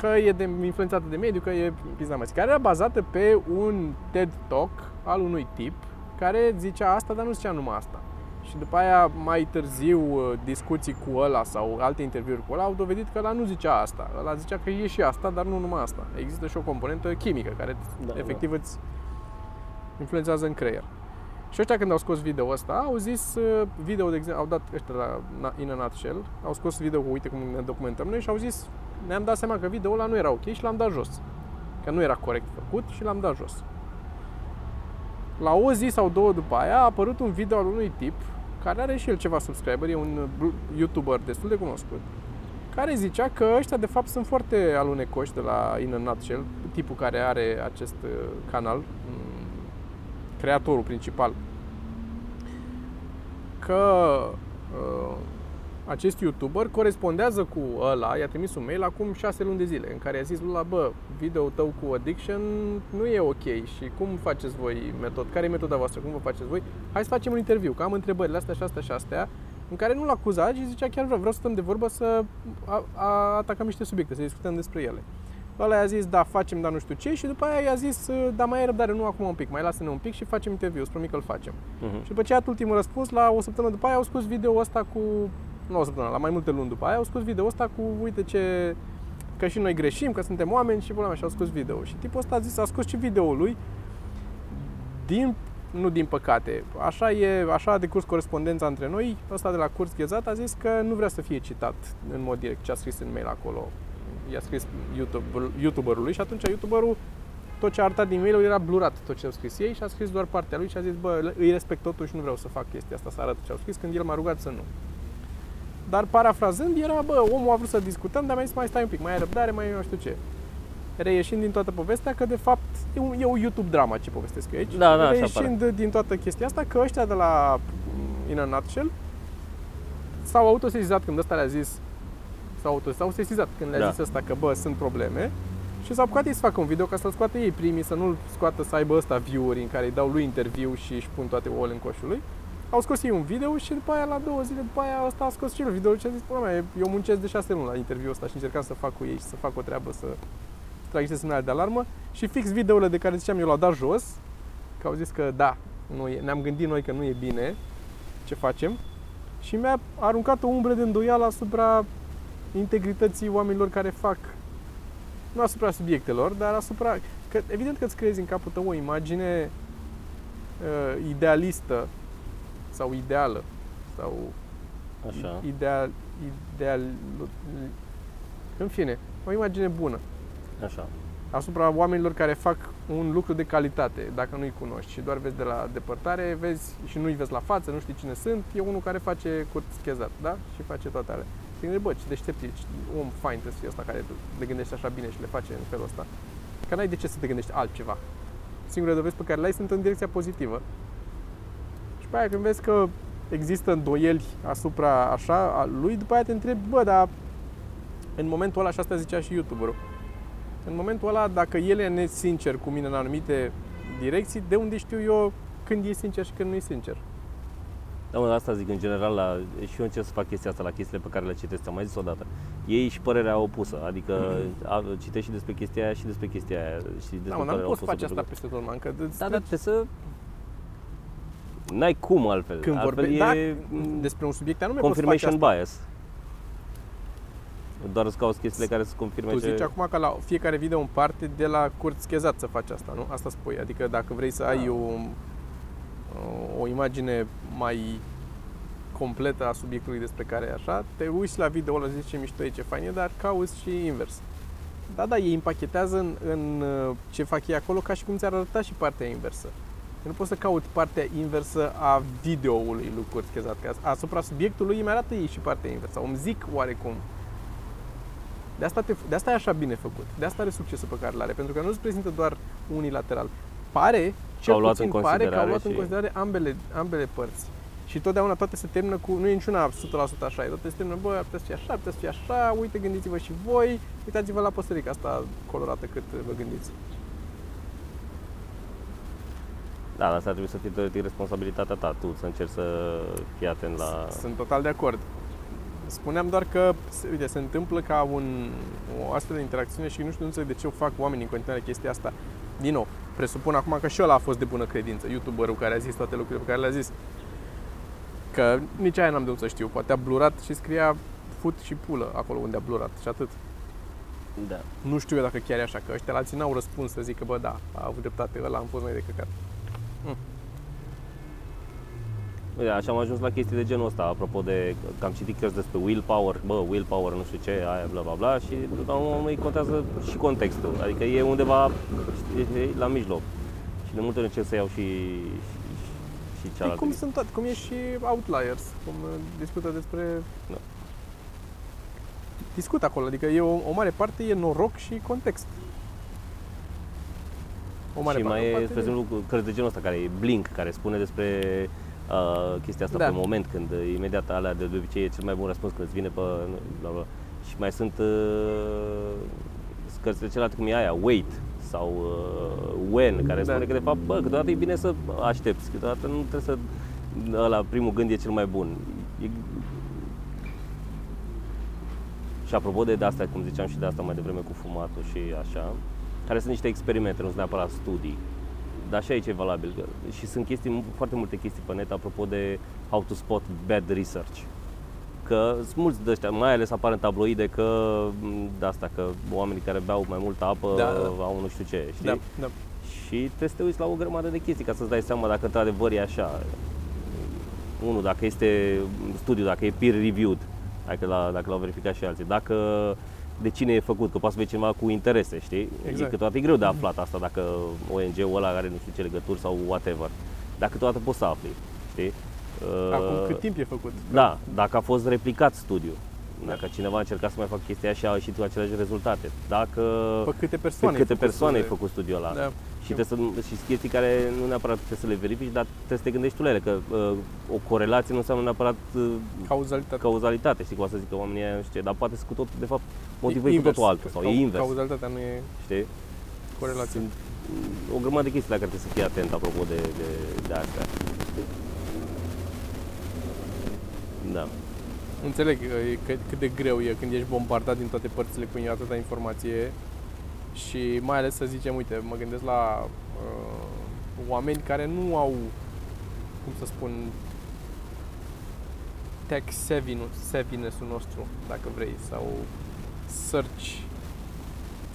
Că e de, influențată de mediu, că e pizda măsii. Care era bazată pe un TED Talk al unui tip care zicea asta, dar nu zicea numai asta. Și după aia, mai târziu, discuții cu ăla sau alte interviuri cu ăla au dovedit că ăla nu zicea asta. Ăla zicea că e și asta, dar nu numai asta. Există și o componentă chimică care Da, efectiv îți influențează în creier. Și ăștia când au scos video ăsta, au zis, uh, video de exemplu, au dat ăștia la na- In a Nutshell, au scos video cu uite cum ne documentăm noi și au zis, ne-am dat seama că video ăla nu era ok și l-am dat jos. Că nu era corect făcut și l-am dat jos. La o zi sau două după aia a apărut un video al unui tip care are și el ceva subscriber, e un uh, bl- YouTuber destul de cunoscut, care zicea că ăștia de fapt sunt foarte alunecoși de la In a Nutshell, tipul care are acest uh, canal, mm, creatorul principal, că uh, acest YouTuber corespondează cu ăla, i-a trimis un mail acum 6 luni de zile, în care i-a zis lui ăla, bă, video tău cu addiction nu e ok și cum faceți voi metod, care e metoda voastră, cum vă faceți voi? Hai să facem un interviu, că am întrebările astea și astea și astea, în care nu-l acuza și zicea chiar vreau, vreau să stăm de vorbă să a, a, atacăm niște subiecte, să discutăm despre ele. Ăla i-a zis, da, facem, dar nu știu ce, și după aia i-a zis, da, mai ai răbdare, nu acum un pic, mai lasă-ne un pic și facem interviu, îți promit că îl facem. Mhm. Și după ce a dat ultimul răspuns, la o săptămână după aia au scos video ăsta cu, nu o săptămână, la mai multe luni după aia, au scos video ăsta cu, uite ce, că și noi greșim, că suntem oameni și până mea și au scos video. Și tipul ăsta a zis, a scos și video lui, din, nu din păcate, așa e, așa a decurs corespondența între noi, ăsta de la curs ghezat a zis că nu vrea să fie citat în mod direct ce a scris în mail acolo. I-a scris YouTube, YouTuberului și atunci YouTuberul tot ce a arătat din mail era blurat tot ce au scris ei și a scris doar partea lui și a zis, bă, îi respect totuși, nu vreau să fac chestia asta, să arăt ce au scris, când el m-a rugat să nu. Dar parafrazând era, bă, omul a vrut să discutăm, dar mi-a zis, mai stai un pic, mai ai răbdare, mai nu știu ce. Reieșind din toată povestea că, de fapt, e un, e o YouTube drama ce povestesc eu aici. Da, da, așa Reieșind din toată chestia asta că ăștia de la mm, In a Nutshell s-au autosesizat când ăsta le-a zis s-au auto, s-au sesizat când le-a Da. zis ăsta că, bă, sunt probleme și s-au apucat ei să facă un video ca să-l scoată ei primii, să nu-l scoată să aibă ăsta view-uri în care îi dau lui interviu și își pun toate ouăle în coșul lui. Au scos ei un video și după aia, la două zile după aia, ăsta a scos și el video și a zis, până mea, eu muncesc de șase luni la interviul ăsta și încercam să fac cu ei și să fac o treabă, să trag niște semnale de alarmă și fix videourile de care ziceam eu l-au dat jos, că au zis că da, nu e, ne-am gândit noi că nu e bine ce facem și mi-a aruncat o umbră de îndoială asupra integrității oamenilor care fac nu asupra subiectelor, dar asupra că evident că îți creezi în capul tău o imagine uh, idealistă sau ideală sau Așa. ideal, ideal în fine, o imagine bună Așa. asupra oamenilor care fac un lucru de calitate, dacă nu-i cunoști și doar vezi de la depărtare, vezi și nu-i vezi la față, nu știi cine sunt, e unul care face curt schezat, da? Și face toate alea. Și gândești, bă, ce deștept e, ce om fain trebuie să fie ăsta care le gândește așa bine și le face în felul ăsta. Că n-ai de ce să te gândești altceva. Singurele dovezi pe care le ai sunt în direcția pozitivă. Și pe aia când vezi că există îndoieli asupra așa a lui, după aia te întrebi, bă, dar în momentul ăla, și asta zicea și YouTuberul, în momentul ăla, dacă el e nesincer cu mine în anumite direcții, de unde știu eu când e sincer și când nu e sincer? Da, mă, asta zic în general, la, și eu încerc să fac chestia asta la chestiile pe care le citesc, am mai zis odată. Ei și părerea opusă, adică a, citești și despre chestia aia și despre chestia aia și despre Da, mă, dar nu părerea poți opusă, face asta pentru peste tot, man, că îți că- Da, dar trebuie să... N-ai cum altfel. când altfel vorbești e da, despre un subiect anume poți face confirmation asta. bias. Doar îți cauți chestiile care să confirme Tu ce... zici acum că la fiecare video în parte de la curt schezat să faci asta, nu? Asta spui. Adică dacă vrei să ai Da. o, o imagine mai completă a subiectului despre care e așa, te uiți la video ăla, zici ce mișto e, ce fain e, dar cauți și invers. Da, da, ei împachetează în, în uh, ce fac ei acolo ca și cum ți-ar arăta și partea inversă. Eu nu poți să cauți partea inversă a videoului lui Kurt Chezat, că asupra subiectului îmi arată ei și partea inversă. Îmi zic oarecum de asta, te, de asta e așa bine făcut. De asta are succesul pe care îl are. Pentru că nu îți prezintă doar unilateral. Pare, cel au luat puțin în pare că au considerare luat în și- considerare ambele, ambele părți. Și totdeauna toate se termină cu, nu e niciuna 100% așa, e toate se termină, bă, ar putea să fie așa, ar putea să fie așa, uite, gândiți-vă și voi, uitați-vă la păsărica asta colorată cât vă gândiți. Da, dar asta trebuie să fie teoretic responsabilitatea ta, tu să încerci să fii atent la... Sunt total de acord. Spuneam doar că, se- uite, se întâmplă ca un, o astfel de interacțiune și nu știu nu înțeleg de ce o fac oamenii în continuare chestia asta. Din nou, presupun acum că și ăla a fost de bună credință, youtuberul care a zis toate lucrurile pe care le-a zis. Că nici aia n-am de unde să știu, poate a blurat și scria fut și pulă acolo unde a blurat și atât. Da. Nu știu eu dacă chiar e așa, că ăștia alții n-au răspuns să zică, bă, da, a avut dreptate, ăla am fost mai de căcat. Mm. Uite, Așa am ajuns la chestii de genul ăsta, apropo de că am citit cărți despre willpower, bă, willpower, nu știu ce, aia, bla bla bla și la urmă îi contează și contextul, adică e undeva știi, la mijloc. Și de multe ori încerc să iau și, și, și Păi cealaltă. cum sunt toate, cum e și Outliers, cum uh, discută despre... Da. Discut acolo, adică e o, o mare parte e noroc și context. O mare și parte, mai o e, parte spre exemplu, cărți de genul ăsta, care e Blink, care spune despre uh, chestia asta Da. pe moment, când uh, imediat alea de, de obicei e cel mai bun răspuns când îți vine pe... Bla, bla. Și mai sunt uh, cărțile celelalte cum e aia, Wait sau uh, When, care Da. spune că de fapt, bă, câteodată e bine să aștepți, câteodată nu trebuie să... Ăla, primul gând e cel mai bun. E, și apropo de, de asta, cum ziceam și de asta mai devreme cu fumatul și așa, care sunt niște experimente, nu sunt neapărat studii. Dar și aici e valabil. că- Și sunt chestii, foarte multe chestii pe net apropo de how to spot bad research. Că sunt mulți de ăștia, mai ales apar în tabloide că m, de asta, că oamenii care beau mai multă apă Da, da. au nu știu ce, știi? Da, da. Și trebuie să te uiți la o grămadă de chestii ca să-ți dai seama dacă într-adevăr e așa. Unul, dacă este studiu, dacă e peer-reviewed, dacă, la, dacă l-au verificat și alții, dacă de cine e făcut, că poate să fie cineva cu interese, știi? Exact. E câteodată e greu de aflat asta dacă ONG-ul ăla are nu știu ce legături sau whatever. Dar câteodată poți să afli, știi? Acum Uh, cât timp e făcut? Da, dacă a fost replicat studiu, dacă cineva a încercat să mai facă chestia și a ieșit cu aceleași rezultate, dacă Pe câte pe persoane câte ai făcut persoane ai studiul? făcut studiul ăla. Da. Și, trebuie să, și sunt chestii care nu neapărat trebuie să le verifici, dar trebuie să te gândești tu la ele, că uh, o corelație nu înseamnă neapărat uh, Cauzalitate. cauzalitate, știi cum o să zic că oamenii aia, nu știu ce, dar poate să cu tot, de fapt, motivul e cu Invers. totul altul sau Cau- e invers, Cauzalitatea nu e știi? corelație. Sunt mm, o grămadă de chestii la care trebuie să fii atent apropo de, de, de astea. Da. Înțeleg uh, e cât, cât de greu e când ești bombardat din toate părțile cu atâta informație și mai ales să zicem, uite, mă gândesc la uh, oameni care nu au, cum să spun, tech savviness- savviness-ul nostru, dacă vrei, sau search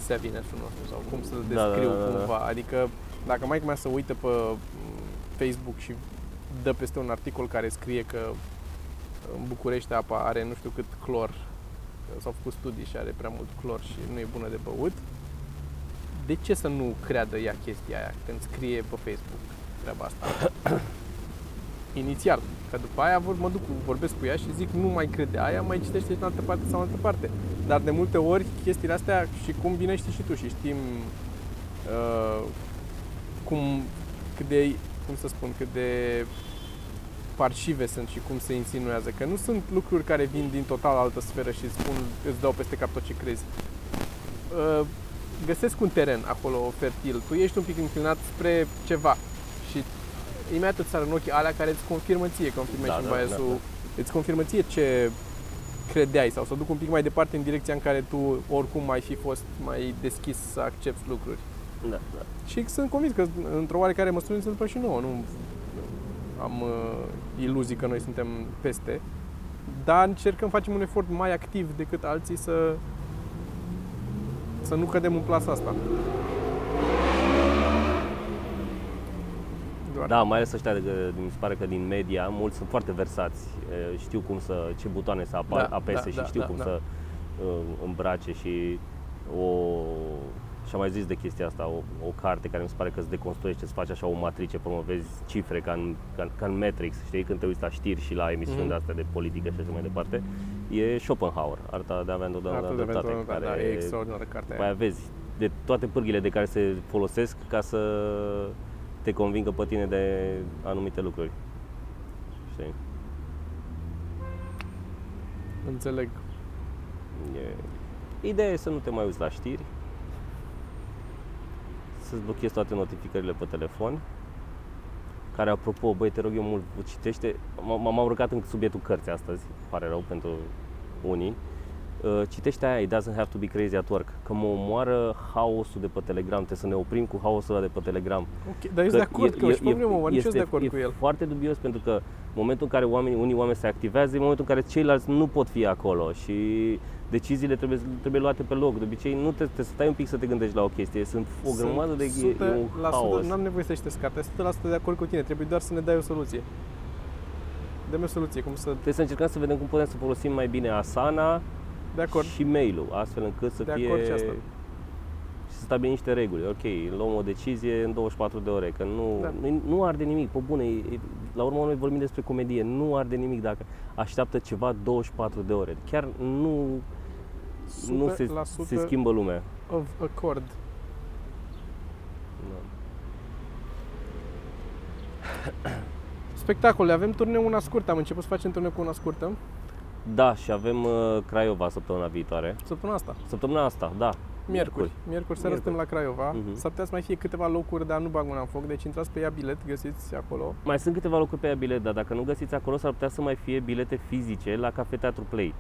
savviness-ul nostru, sau cum să-l Da, da, descriu da, da, da. cumva. Adică dacă mai mea să uită pe mm, Facebook și dă peste un articol care scrie că în București apa are nu știu cât clor, că s-au făcut studii și are prea mult clor și nu e bună de băut, de ce să nu creadă ea chestia aia când scrie pe Facebook treaba asta? Inițial, că după aia vor, mă duc, vorbesc cu ea și zic nu mai crede aia, mai citește în altă parte sau în altă parte. Dar de multe ori chestiile astea și cum bine știi și tu și știm uh, cum, cât de, cum să spun, cât de parșive sunt și cum se insinuează, că nu sunt lucruri care vin din total altă sferă și îți spun, îți dau peste cap tot ce crezi. Uh, Găsesc un teren acolo fertil, tu ești un pic înclinat spre ceva și imediat îți sar în ochii alea care îți confirmă ție confirmation Da, da, bias-ul, da, îți confirmă ție ce credeai sau să duc un pic mai departe în direcția în care tu oricum ai fi fost mai deschis să accepti lucruri. Da, da. Și sunt convins că într-o oarecare măsură se întâmplă și nouă. Nu am uh, iluzii că noi suntem peste, dar încercăm, facem un efort mai activ decât alții să să nu cădem în plasa asta. Doar. Da, mai ales ăștia, de- mi se pare că din media, mulți sunt foarte versați, e, știu cum să, ce butoane să apa, Da, apese da, și da, știu da, cum da. să uh, îmbrace și o... Și am mai zis de chestia asta, o, o carte care mi se pare că îți deconstruiește, îți face așa o matrice, până vezi cifre ca în, ca, ca în Matrix, știi, când te uiți la știri și la emisiuni Mhm. de astea de politică și așa mai departe, e Schopenhauer, Arta de a avea întotdeauna Artul de dreptate, eventual, da, care da, e extraordinară cartea după aia. aia vezi de toate pârghile de care se folosesc ca să te convingă pe tine de anumite lucruri. Știi? Înțeleg. E... Ideea e să nu te mai uiți la știri, să-ți blochezi toate notificările pe telefon, care, apropo, băi, te rog eu mult, citește, m- m-am urcat în subiectul cărții astăzi, pare rău pentru unii, Uh, citește aia, it doesn't have to be crazy at work, că mă omoară haosul de pe Telegram, trebuie să ne oprim cu haosul ăla de pe Telegram. Ok, dar eu sunt de acord că e, și problemă, mă, nici eu sunt de acord e cu el. foarte dubios pentru că în momentul în care oamenii, unii oameni se activează, e momentul în care ceilalți nu pot fi acolo și deciziile trebuie, trebuie luate pe loc. De obicei nu te, te stai un pic să te gândești la o chestie, sunt o grămadă de e, e un haos. Nu am nevoie să citesc cartea, 100% de acord cu tine, trebuie doar să ne dai o soluție. dă-mi o soluție, cum să... Trebuie să încercăm să vedem cum putem să folosim mai bine Asana De acord. și mail-ul, astfel încât să De fie... acord și asta. și să stabilim niște reguli. Ok, luăm o decizie în 24 de ore, că nu, Da. nu, nu arde nimic, pe bune. e- e- La urmă noi vorbim despre comedie, nu arde nimic dacă așteaptă ceva 24 de ore. Chiar nu, nu se, 100% se schimbă lumea. of accord. Da. Spectacole, avem turneu una scurtă, am început să facem turneu cu una scurtă Da, și avem uh, Craiova săptămâna viitoare. săptămâna asta, Săptămâna asta, da. miercuri. Miercuri seara Miercuri. suntem la Craiova, Mhm. s-ar putea să mai fie câteva locuri, dar nu bag mâna în foc, deci intrați pe ea bilet, găsiți acolo. Mai sunt câteva locuri pe ea bilet, dar dacă nu găsiți acolo, s-ar putea să mai fie bilete fizice la Cafe Teatru Play.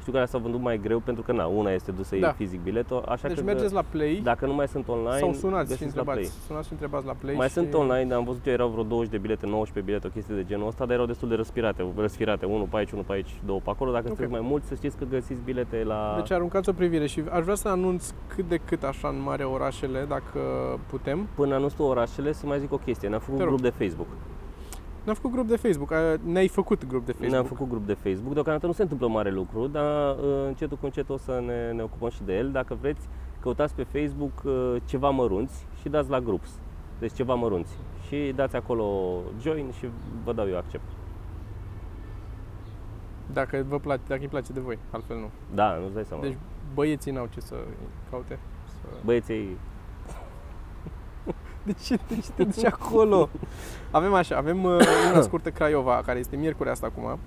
Știu că s-au vândut mai greu pentru că na, una este dusă Da. da. fizic biletul, așa Deci că mergeți la Play dacă nu mai sunt online, sau sunați și găsiți la Play. întrebați. Sunați și întrebați la Play Mai și... sunt online, am văzut eu, erau vreo 20 de bilete, 19 bilete, o chestie de genul ăsta, dar erau destul de răspirate, răsfirate, unul pe aici, unul pe aici, două pe acolo. Dacă Ok. sunteți mai mulți, să știți că găsiți bilete la... Deci aruncați o privire și aș vrea să anunț cât de cât așa în mare orașele, dacă putem. Până anunț orașele, să mai zic o chestie. Ne-am făcut Te rog. grup de Facebook. Ne-am făcut grup de Facebook, a- ne-ai făcut grup de Facebook. Ne-am făcut grup de Facebook. Deocamdată nu se întâmplă mare lucru, dar uh, încetul cu încetul o să ne, ne ocupăm și de el. Dacă vreți, căutați pe Facebook uh, ceva mărunți și dați la groups. Deci ceva mărunți. Și dați acolo join și vă dau eu accept. Dacă vă place, dacă îi place de voi, altfel nu. Da, nu-ți dai seama. Deci băieții n-au ce să caute. Să... Băieții, De ce, de ce te duci acolo? Avem așa, avem uh, una scurtă Craiova, care este miercuri asta acum,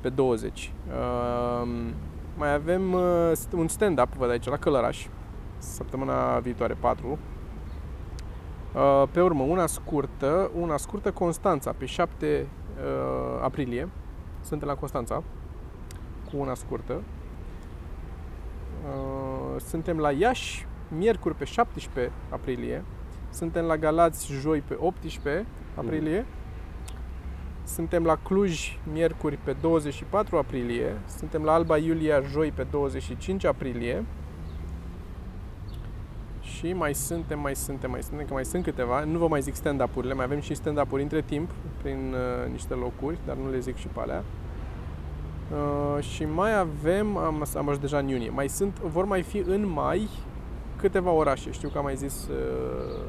pe 20. Uh, mai avem uh, st- un stand-up, văd aici, la Călăraș, săptămâna viitoare, 4. Uh, pe urmă, una scurtă, una scurtă Constanța, pe 7 uh, aprilie. Suntem la Constanța, cu una scurtă. Uh, suntem la Iași, miercuri pe 17 aprilie. Suntem la Galați joi pe 18 aprilie. Suntem la Cluj miercuri pe 24 aprilie. Suntem la Alba Iulia joi pe 25 aprilie. Și mai suntem, mai suntem, mai suntem, că mai sunt câteva. Nu vă mai zic stand-up-urile, mai avem și stand-up-uri între timp prin uh, niște locuri, dar nu le zic și pe alea. Uh, și mai avem, am, am ajuns deja în iunie, mai sunt, vor mai fi în mai câteva orașe. Știu că am mai zis uh,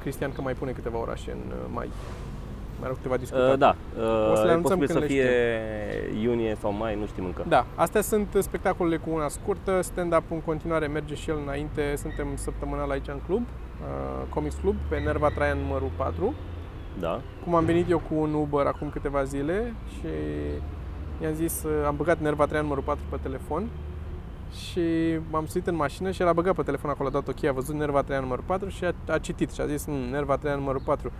Cristian că mai pune câteva orașe în uh, mai. Mai erau câteva discutate. uh, da, O să le uh, e anunțăm posibil când să le fie iunie sau mai, nu știm încă. Da, astea sunt spectacolele cu una scurtă, stand-up în continuare merge și el înainte, suntem săptămânal aici în club, uh, Comics Club, pe Nerva Traian numărul 4. Da. Cum am venit eu cu un Uber acum câteva zile și i-am zis, uh, am băgat Nerva Traian numărul 4 pe telefon și m-am suit în mașină și el a băgat pe telefon acolo, a dat ok, a văzut Nerva Traian numărul 4 și a, a citit și a zis, "Mm, Nerva Traian numărul 4,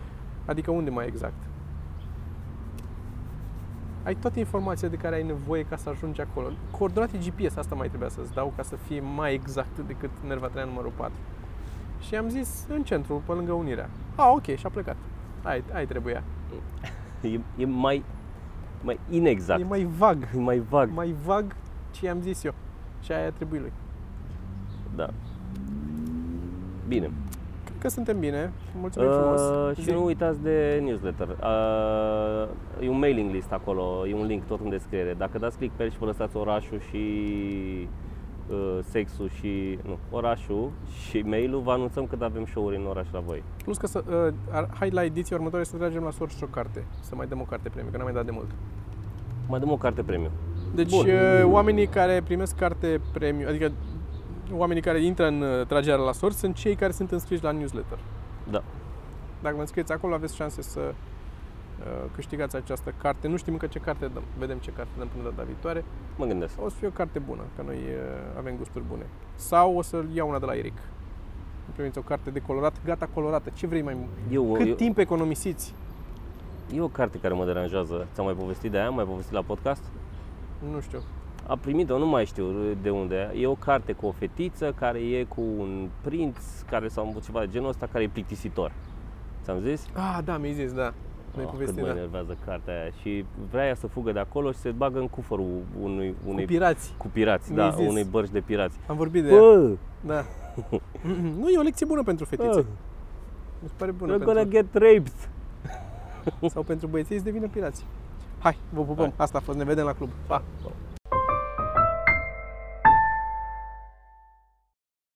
adică unde mai exact? ai toate informațiile de care ai nevoie ca să ajungi acolo. Coordonate GPS, asta mai trebuia să-ți dau ca să fie mai exact decât Nerva Traian numărul 4. Și am zis în centru, pe lângă Unirea. A, ok, și a plecat. Ai, ai trebuia. E, e mai, mai inexact. E mai vag, E mai vag. mai vag ce am zis eu. Și aia trebuie lui. Da. Bine. Cred că suntem bine. Mulțumim frumos. Uh, și Zi. nu uitați de newsletter. Uh, e un mailing list acolo, e un link tot în descriere. Dacă dați click pe el și vă lăsați orașul și uh, sexul și nu, orașul și mail-ul, vă anunțăm când avem show-uri în oraș la voi. Plus că să, uh, ar- hai la ediția următoare să tragem la sorți și o carte. Să mai dăm o carte premiu, că n-am mai dat de mult. Mai dăm o carte premiu. Deci Bun. uh, oamenii care primesc carte premiu, adică oamenii care intră în uh, tragerea la sorți sunt cei care sunt înscriși la newsletter. Da. Dacă vă înscrieți acolo, aveți șanse să uh, câștigați această carte. Nu știm încă ce carte dăm. Vedem ce carte dăm până data viitoare. Mă gândesc. O să fie o carte bună, că noi uh, avem gusturi bune. Sau o să iau una de la Eric. Îmi primiți o carte decolorată, gata colorată. Ce vrei mai mult? Eu, Cât eu, timp economisiți? e o carte care mă deranjează. Ți-am mai povestit de aia? Am mai povestit la podcast? Nu știu. A primit-o, nu mai știu de unde. E o carte cu o fetiță care e cu un prinț care sau ceva de genul ăsta care e plictisitor. Ți-am zis? Ah, da, mi-ai zis, da. Mi-ai Oh, cât povestit, mă da. enervează cartea aia și vrea ea să fugă de acolo și se bagă în cufărul unui, Cu unei pirați. cu pirați, Mi-ai da, zis. unei bărci de pirați. Am vorbit de ea. Bă, Da. nu, e o lecție bună pentru fetițe. bă, Mi se pare bună you're pentru... gonna get raped. Sau pentru băieții să devină pirați. Hai, vă pupăm. Hai. Asta a fost. Ne vedem la club. Pa! Pa.